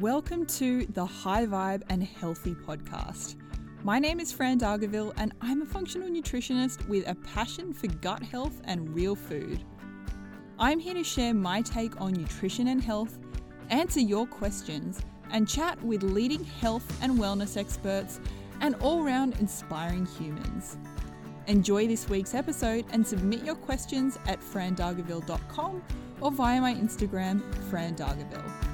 Welcome to the High Vibe and Healthy podcast. My name is Fran Dargaville, and I'm a functional nutritionist with a passion for gut health and real food. I'm here to share my take on nutrition and health, answer your questions, and chat with leading health and wellness experts and all round inspiring humans. Enjoy this week's episode and submit your questions at frandargaville.com or via my Instagram, frandargaville.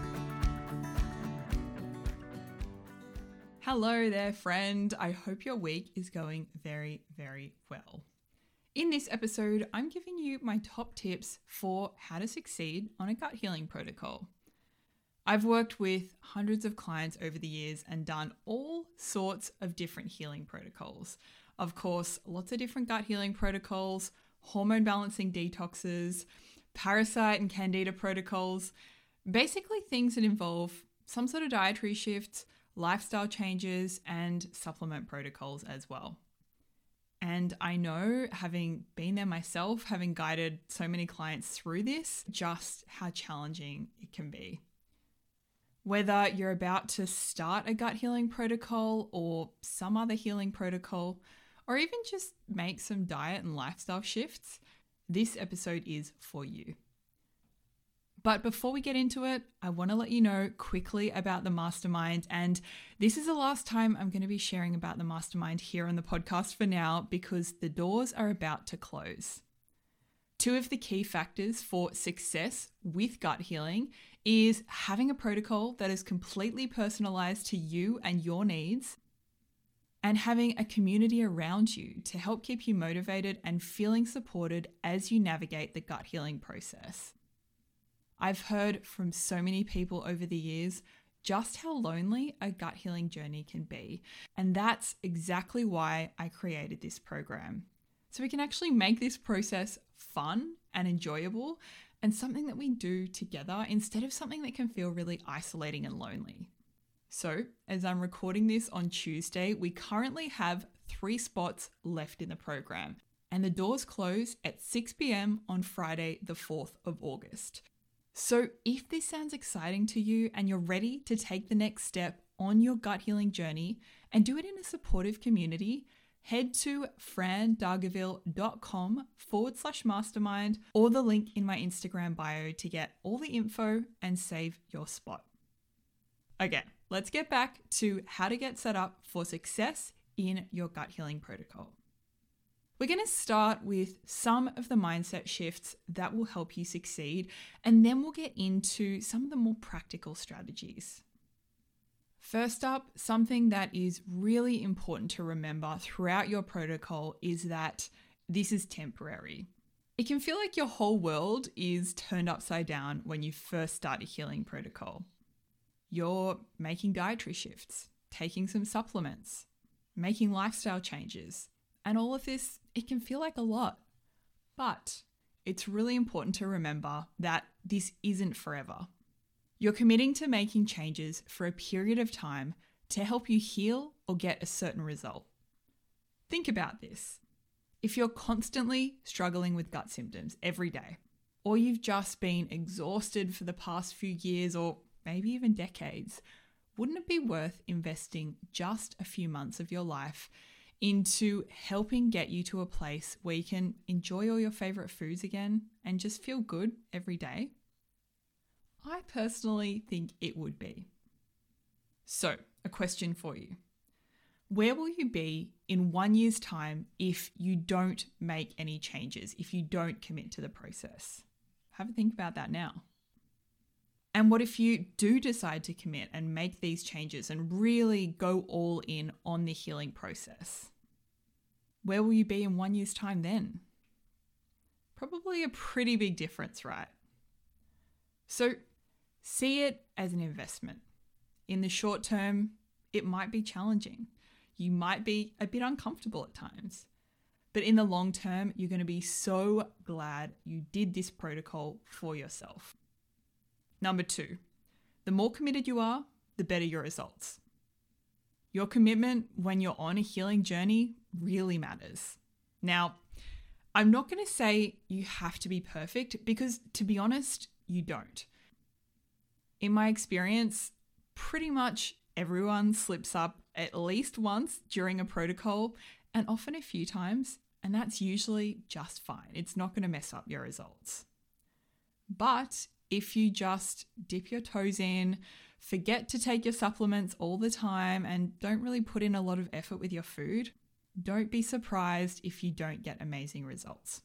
Hello there, friend. I hope your week is going very, very well. In this episode, I'm giving you my top tips for how to succeed on a gut healing protocol. I've worked with hundreds of clients over the years and done all sorts of different healing protocols. Of course, lots of different gut healing protocols, hormone balancing detoxes, parasite and candida protocols, basically things that involve some sort of dietary shifts lifestyle changes, and supplement protocols as well. And I know, having been there myself, having guided so many clients through this, just how challenging it can be. Whether you're about to start a gut healing protocol or some other healing protocol, or even just make some diet and lifestyle shifts, this episode is for you. But before we get into it, I want to let you know quickly about the mastermind. And this is the last time I'm going to be sharing about the mastermind here on the podcast for now because the doors are about to close. Two of the key factors for success with gut healing is having a protocol that is completely personalized to you and your needs, and having a community around you to help keep you motivated and feeling supported as you navigate the gut healing process. I've heard from so many people over the years just how lonely a gut healing journey can be. And that's exactly why I created this program. So we can actually make this process fun and enjoyable and something that we do together instead of something that can feel really isolating and lonely. So, as I'm recording this on Tuesday, we currently have three spots left in the program, and the doors close at 6 pm on Friday, the 4th of August. So, if this sounds exciting to you and you're ready to take the next step on your gut healing journey and do it in a supportive community, head to frandargaville.com forward slash mastermind or the link in my Instagram bio to get all the info and save your spot. Okay, let's get back to how to get set up for success in your gut healing protocol. We're going to start with some of the mindset shifts that will help you succeed, and then we'll get into some of the more practical strategies. First up, something that is really important to remember throughout your protocol is that this is temporary. It can feel like your whole world is turned upside down when you first start a healing protocol. You're making dietary shifts, taking some supplements, making lifestyle changes, and all of this, it can feel like a lot. But it's really important to remember that this isn't forever. You're committing to making changes for a period of time to help you heal or get a certain result. Think about this. If you're constantly struggling with gut symptoms every day, or you've just been exhausted for the past few years or maybe even decades, wouldn't it be worth investing just a few months of your life into helping get you to a place where you can enjoy all your favorite foods again and just feel good every day? I personally think it would be. So, a question for you Where will you be in one year's time if you don't make any changes, if you don't commit to the process? Have a think about that now. And what if you do decide to commit and make these changes and really go all in on the healing process? Where will you be in one year's time then? Probably a pretty big difference, right? So see it as an investment. In the short term, it might be challenging. You might be a bit uncomfortable at times. But in the long term, you're going to be so glad you did this protocol for yourself. Number two, the more committed you are, the better your results. Your commitment when you're on a healing journey really matters. Now, I'm not going to say you have to be perfect because, to be honest, you don't. In my experience, pretty much everyone slips up at least once during a protocol and often a few times, and that's usually just fine. It's not going to mess up your results. But if you just dip your toes in, forget to take your supplements all the time, and don't really put in a lot of effort with your food, don't be surprised if you don't get amazing results.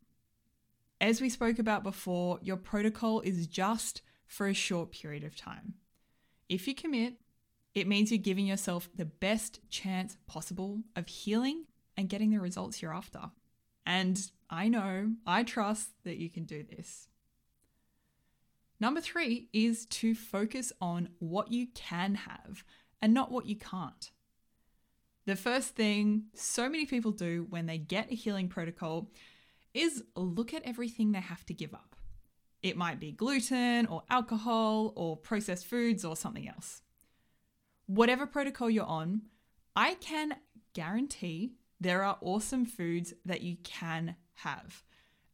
As we spoke about before, your protocol is just for a short period of time. If you commit, it means you're giving yourself the best chance possible of healing and getting the results you're after. And I know, I trust that you can do this. Number three is to focus on what you can have and not what you can't. The first thing so many people do when they get a healing protocol is look at everything they have to give up. It might be gluten or alcohol or processed foods or something else. Whatever protocol you're on, I can guarantee there are awesome foods that you can have.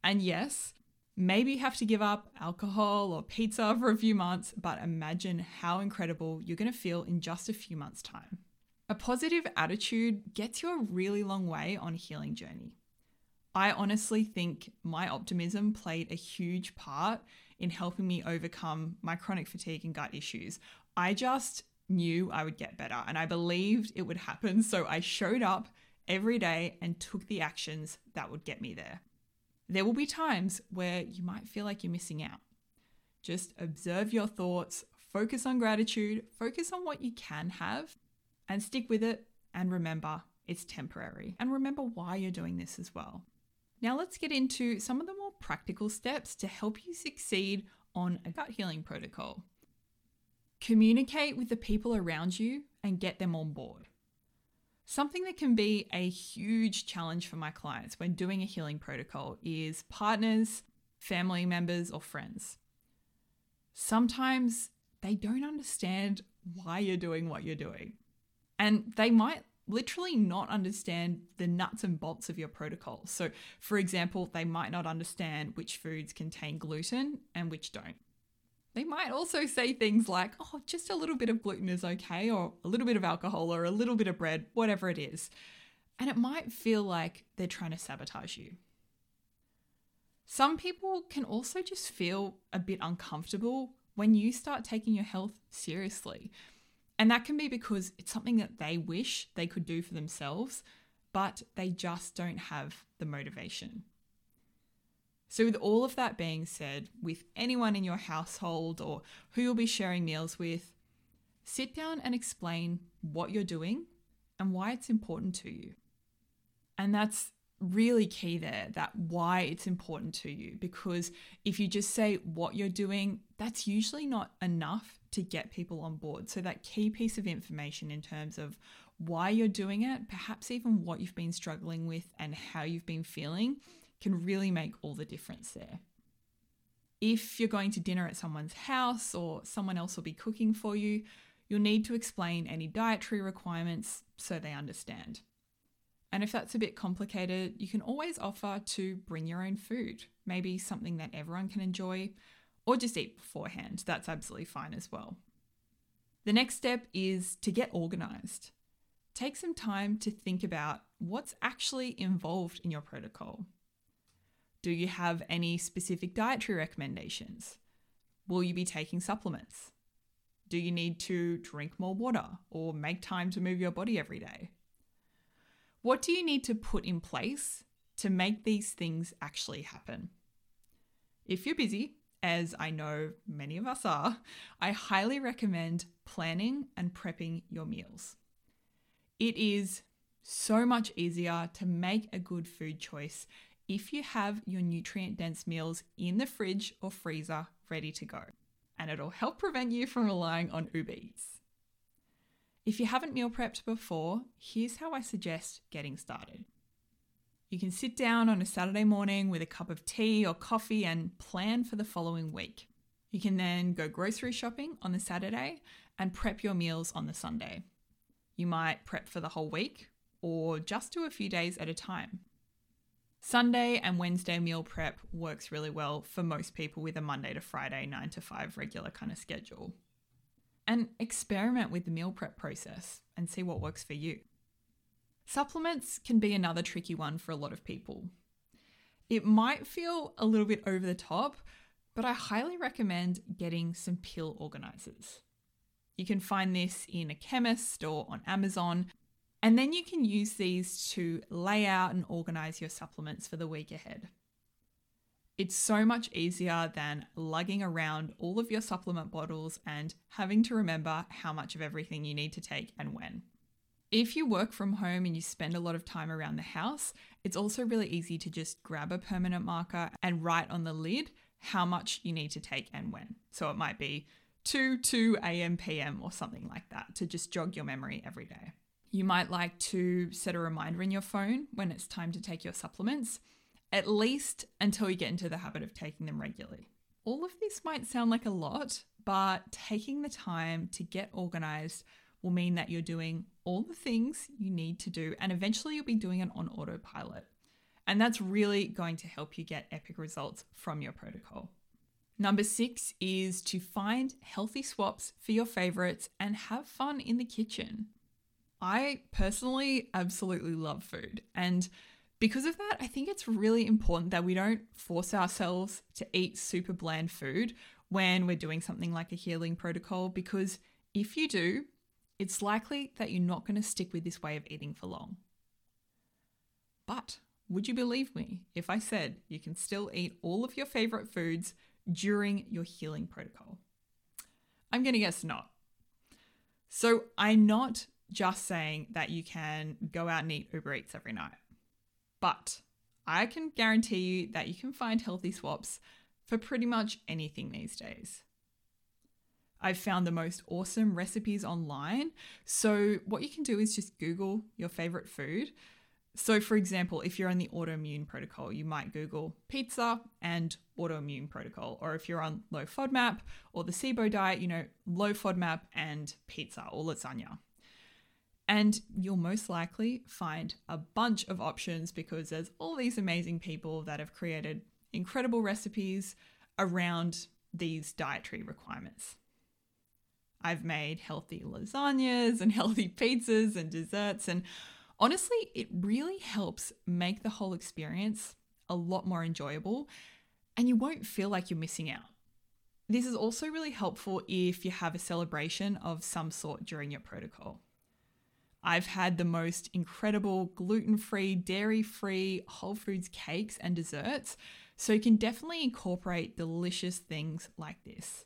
And yes, maybe you have to give up alcohol or pizza for a few months, but imagine how incredible you're going to feel in just a few months' time. A positive attitude gets you a really long way on a healing journey. I honestly think my optimism played a huge part in helping me overcome my chronic fatigue and gut issues. I just knew I would get better and I believed it would happen. So I showed up every day and took the actions that would get me there. There will be times where you might feel like you're missing out. Just observe your thoughts, focus on gratitude, focus on what you can have, and stick with it. And remember, it's temporary. And remember why you're doing this as well. Now, let's get into some of the more practical steps to help you succeed on a gut healing protocol. Communicate with the people around you and get them on board. Something that can be a huge challenge for my clients when doing a healing protocol is partners, family members, or friends. Sometimes they don't understand why you're doing what you're doing. And they might literally not understand the nuts and bolts of your protocol. So, for example, they might not understand which foods contain gluten and which don't. They might also say things like, oh, just a little bit of gluten is okay, or a little bit of alcohol, or a little bit of bread, whatever it is. And it might feel like they're trying to sabotage you. Some people can also just feel a bit uncomfortable when you start taking your health seriously. And that can be because it's something that they wish they could do for themselves, but they just don't have the motivation. So, with all of that being said, with anyone in your household or who you'll be sharing meals with, sit down and explain what you're doing and why it's important to you. And that's really key there that why it's important to you because if you just say what you're doing, that's usually not enough to get people on board. So, that key piece of information in terms of why you're doing it, perhaps even what you've been struggling with and how you've been feeling, can really make all the difference there. If you're going to dinner at someone's house or someone else will be cooking for you, you'll need to explain any dietary requirements so they understand. And if that's a bit complicated, you can always offer to bring your own food, maybe something that everyone can enjoy, or just eat beforehand. That's absolutely fine as well. The next step is to get organized. Take some time to think about what's actually involved in your protocol. Do you have any specific dietary recommendations? Will you be taking supplements? Do you need to drink more water or make time to move your body every day? What do you need to put in place to make these things actually happen? If you're busy, as I know many of us are, I highly recommend planning and prepping your meals. It is so much easier to make a good food choice if you have your nutrient dense meals in the fridge or freezer ready to go, and it'll help prevent you from relying on Uber Eats. If you haven't meal prepped before, here's how I suggest getting started. You can sit down on a Saturday morning with a cup of tea or coffee and plan for the following week. You can then go grocery shopping on the Saturday and prep your meals on the Sunday. You might prep for the whole week or just do a few days at a time. Sunday and Wednesday meal prep works really well for most people with a Monday to Friday 9 to 5 regular kind of schedule. and experiment with the meal prep process and see what works for you. Supplements can be another tricky one for a lot of people. It might feel a little bit over the top, but I highly recommend getting some pill organizers. You can find this in a chemist or on Amazon, and then you can use these to lay out and organize your supplements for the week ahead. It's so much easier than lugging around all of your supplement bottles and having to remember how much of everything you need to take and when. If you work from home and you spend a lot of time around the house, it's also really easy to just grab a permanent marker and write on the lid how much you need to take and when. So it might be 2 2 a.m. p.m. or something like that to just jog your memory every day. You might like to set a reminder in your phone when it's time to take your supplements at least until you get into the habit of taking them regularly. All of this might sound like a lot, but taking the time to get organized will mean that you're doing all the things you need to do, and eventually you'll be doing it on autopilot. And that's really going to help you get epic results from your protocol. Number six is to find healthy swaps for your favorites and have fun in the kitchen. I personally absolutely love food. And because of that, I think it's really important that we don't force ourselves to eat super bland food when we're doing something like a healing protocol, because if you do, it's likely that you're not going to stick with this way of eating for long. But would you believe me if I said you can still eat all of your favorite foods during your healing protocol? I'm going to guess not. So I'm not just saying that you can go out and eat Uber Eats every night. But I can guarantee you that you can find healthy swaps for pretty much anything these days. I've found the most awesome recipes online. So, what you can do is just Google your favorite food. So, for example, if you're on the autoimmune protocol, you might Google pizza and autoimmune protocol. Or if you're on low FODMAP or the SIBO diet, you know, low FODMAP and pizza or lasagna. And you'll most likely find a bunch of options because there's all these amazing people that have created incredible recipes around these dietary requirements. I've made healthy lasagnas and healthy pizzas and desserts, and honestly, it really helps make the whole experience a lot more enjoyable, and you won't feel like you're missing out. This is also really helpful if you have a celebration of some sort during your protocol. I've had the most incredible gluten free, dairy free Whole Foods cakes and desserts, so you can definitely incorporate delicious things like this.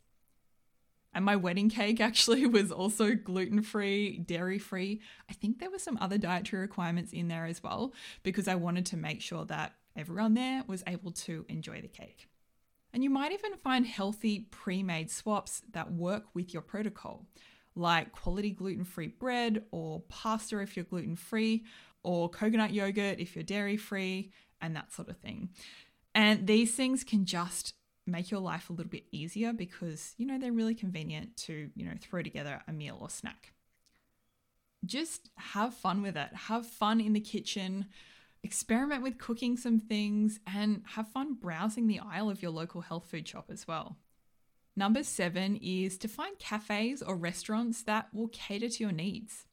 And my wedding cake actually was also gluten free, dairy free. I think there were some other dietary requirements in there as well because I wanted to make sure that everyone there was able to enjoy the cake. And you might even find healthy pre made swaps that work with your protocol like quality gluten free bread or pasta if you're gluten free, or coconut yogurt if you're dairy free, and that sort of thing. And these things can just make your life a little bit easier because, you know, they're really convenient to, you know, throw together a meal or snack. Just have fun with it. Have fun in the kitchen. Experiment with cooking some things and have fun browsing the aisle of your local health food shop as well. Number seven is to find cafes or restaurants that will cater to your needs.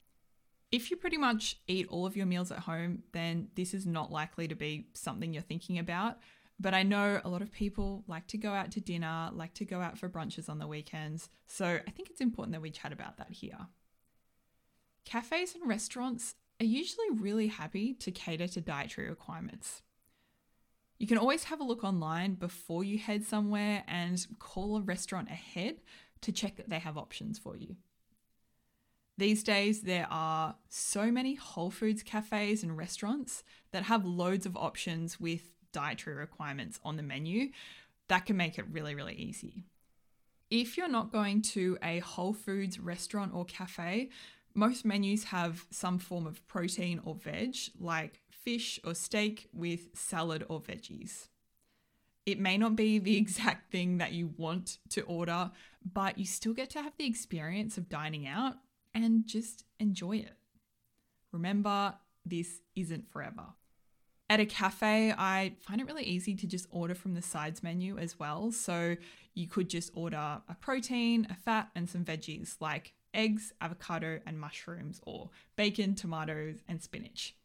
If you pretty much eat all of your meals at home, then this is not likely to be something you're thinking about. But I know a lot of people like to go out to dinner, like to go out for brunches on the weekends. So I think it's important that we chat about that here. Cafes and restaurants are usually really happy to cater to dietary requirements. You can always have a look online before you head somewhere and call a restaurant ahead to check that they have options for you. These days, there are so many Whole Foods cafes and restaurants that have loads of options with dietary requirements on the menu. That can make it really, really easy. If you're not going to a Whole Foods restaurant or cafe, most menus have some form of protein or veg, like fish or steak with salad or veggies. It may not be the exact thing that you want to order, but you still get to have the experience of dining out and just enjoy it. Remember, this isn't forever. At a cafe, I find it really easy to just order from the sides menu as well. So you could just order a protein, a fat, and some veggies like eggs, avocado, and mushrooms, or bacon, tomatoes, and spinach.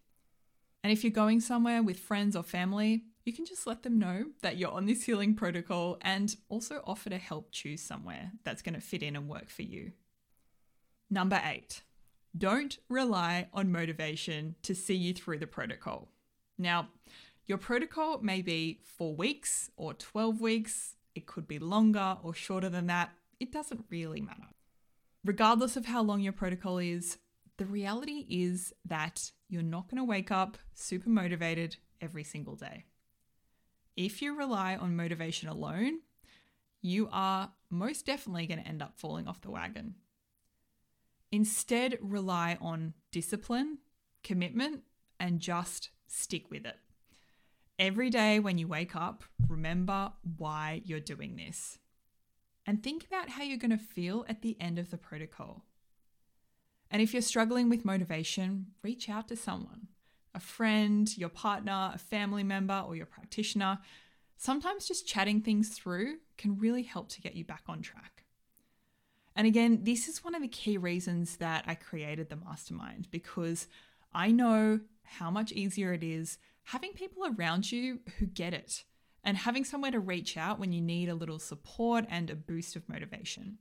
And if you're going somewhere with friends or family, you can just let them know that you're on this healing protocol and also offer to help choose somewhere that's going to fit in and work for you. Number eight, don't rely on motivation to see you through the protocol. Now, your protocol may be four weeks or 12 weeks, it could be longer or shorter than that. It doesn't really matter. Regardless of how long your protocol is, the reality is that you're not going to wake up super motivated every single day. If you rely on motivation alone, you are most definitely going to end up falling off the wagon. Instead, rely on discipline, commitment, and just stick with it. Every day when you wake up, remember why you're doing this. And think about how you're going to feel at the end of the protocol. And if you're struggling with motivation, reach out to someone a friend, your partner, a family member, or your practitioner. Sometimes just chatting things through can really help to get you back on track. And again, this is one of the key reasons that I created the mastermind because I know how much easier it is having people around you who get it and having somewhere to reach out when you need a little support and a boost of motivation.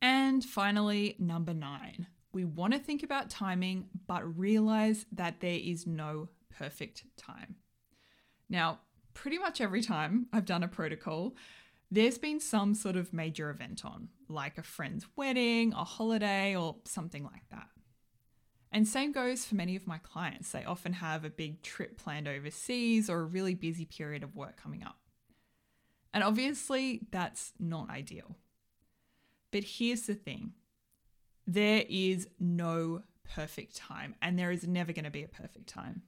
And finally, number nine, we want to think about timing, but realize that there is no perfect time. Now, pretty much every time I've done a protocol, there's been some sort of major event on, like a friend's wedding, a holiday, or something like that. And same goes for many of my clients. They often have a big trip planned overseas or a really busy period of work coming up. And obviously, that's not ideal. But here's the thing there is no perfect time, and there is never going to be a perfect time.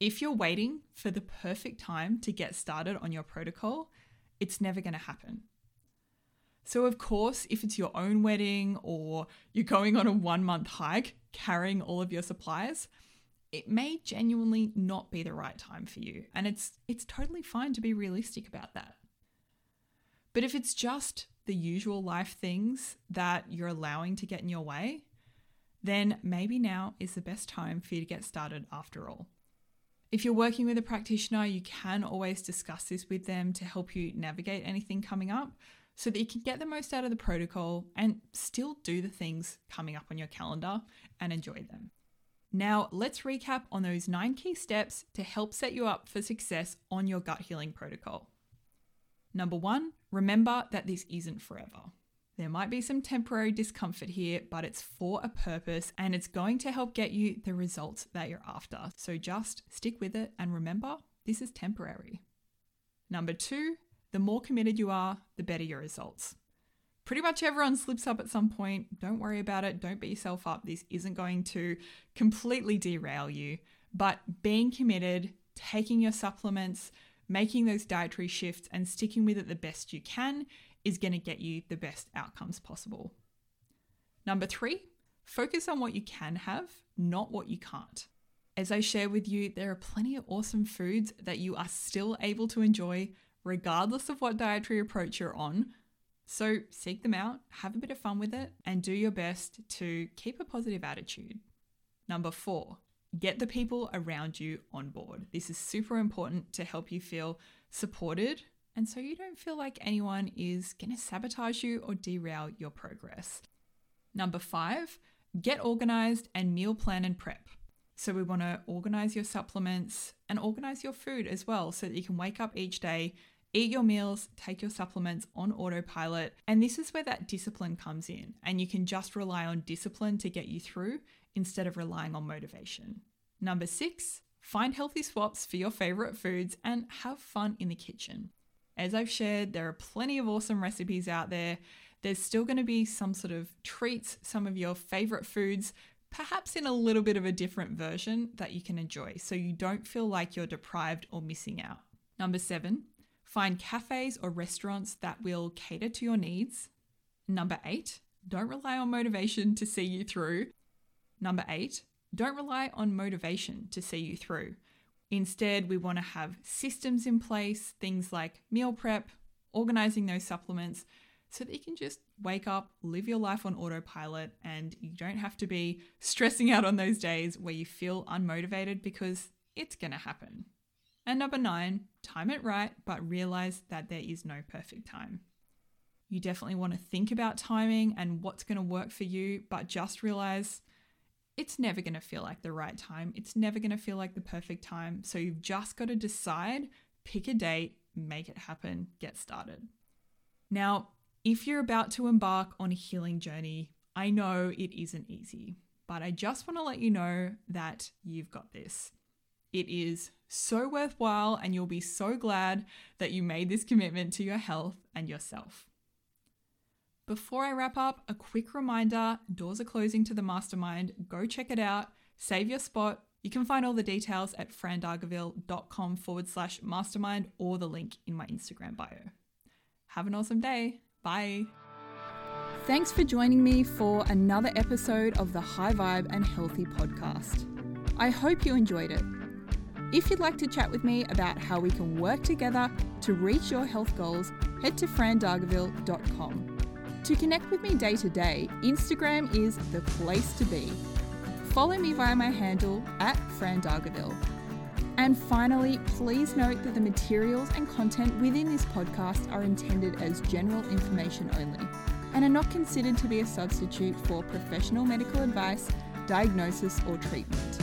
If you're waiting for the perfect time to get started on your protocol, it's never going to happen. So, of course, if it's your own wedding or you're going on a one month hike carrying all of your supplies, it may genuinely not be the right time for you. And it's, it's totally fine to be realistic about that. But if it's just the usual life things that you're allowing to get in your way, then maybe now is the best time for you to get started after all. If you're working with a practitioner, you can always discuss this with them to help you navigate anything coming up so that you can get the most out of the protocol and still do the things coming up on your calendar and enjoy them. Now, let's recap on those nine key steps to help set you up for success on your gut healing protocol. Number one, remember that this isn't forever. There might be some temporary discomfort here, but it's for a purpose and it's going to help get you the results that you're after. So just stick with it and remember this is temporary. Number two, the more committed you are, the better your results. Pretty much everyone slips up at some point. Don't worry about it. Don't beat yourself up. This isn't going to completely derail you. But being committed, taking your supplements, making those dietary shifts, and sticking with it the best you can is going to get you the best outcomes possible. Number three, focus on what you can have, not what you can't. As I share with you, there are plenty of awesome foods that you are still able to enjoy regardless of what dietary approach you're on. So seek them out, have a bit of fun with it, and do your best to keep a positive attitude. Number four, get the people around you on board. This is super important to help you feel supported and so you don't feel like anyone is going to sabotage you or derail your progress. Number five, get organized and meal plan and prep. So we want to organize your supplements and organize your food as well so that you can wake up each day Eat your meals, take your supplements on autopilot. And this is where that discipline comes in. And you can just rely on discipline to get you through instead of relying on motivation. Number six, find healthy swaps for your favorite foods and have fun in the kitchen. As I've shared, there are plenty of awesome recipes out there. There's still going to be some sort of treats, some of your favorite foods, perhaps in a little bit of a different version that you can enjoy so you don't feel like you're deprived or missing out. Number seven, Find cafes or restaurants that will cater to your needs. Number eight, don't rely on motivation to see you through. Number eight, don't rely on motivation to see you through. Instead, we want to have systems in place, things like meal prep, organizing those supplements, so that you can just wake up, live your life on autopilot, and you don't have to be stressing out on those days where you feel unmotivated because it's going to happen. And number nine, time it right, but realize that there is no perfect time. You definitely want to think about timing and what's going to work for you, but just realize it's never going to feel like the right time. It's never going to feel like the perfect time. So you've just got to decide, pick a date, make it happen, get started. Now, if you're about to embark on a healing journey, I know it isn't easy, but I just want to let you know that you've got this. It is so worthwhile, and you'll be so glad that you made this commitment to your health and yourself. Before I wrap up, a quick reminder doors are closing to the mastermind. Go check it out, save your spot. You can find all the details at frandargaville.com forward slash mastermind or the link in my Instagram bio. Have an awesome day. Bye. Thanks for joining me for another episode of the High Vibe and Healthy podcast. I hope you enjoyed it. If you'd like to chat with me about how we can work together to reach your health goals, head to frandargaville.com. To connect with me day to day, Instagram is the place to be. Follow me via my handle at frandargaville. And finally, please note that the materials and content within this podcast are intended as general information only and are not considered to be a substitute for professional medical advice, diagnosis, or treatment.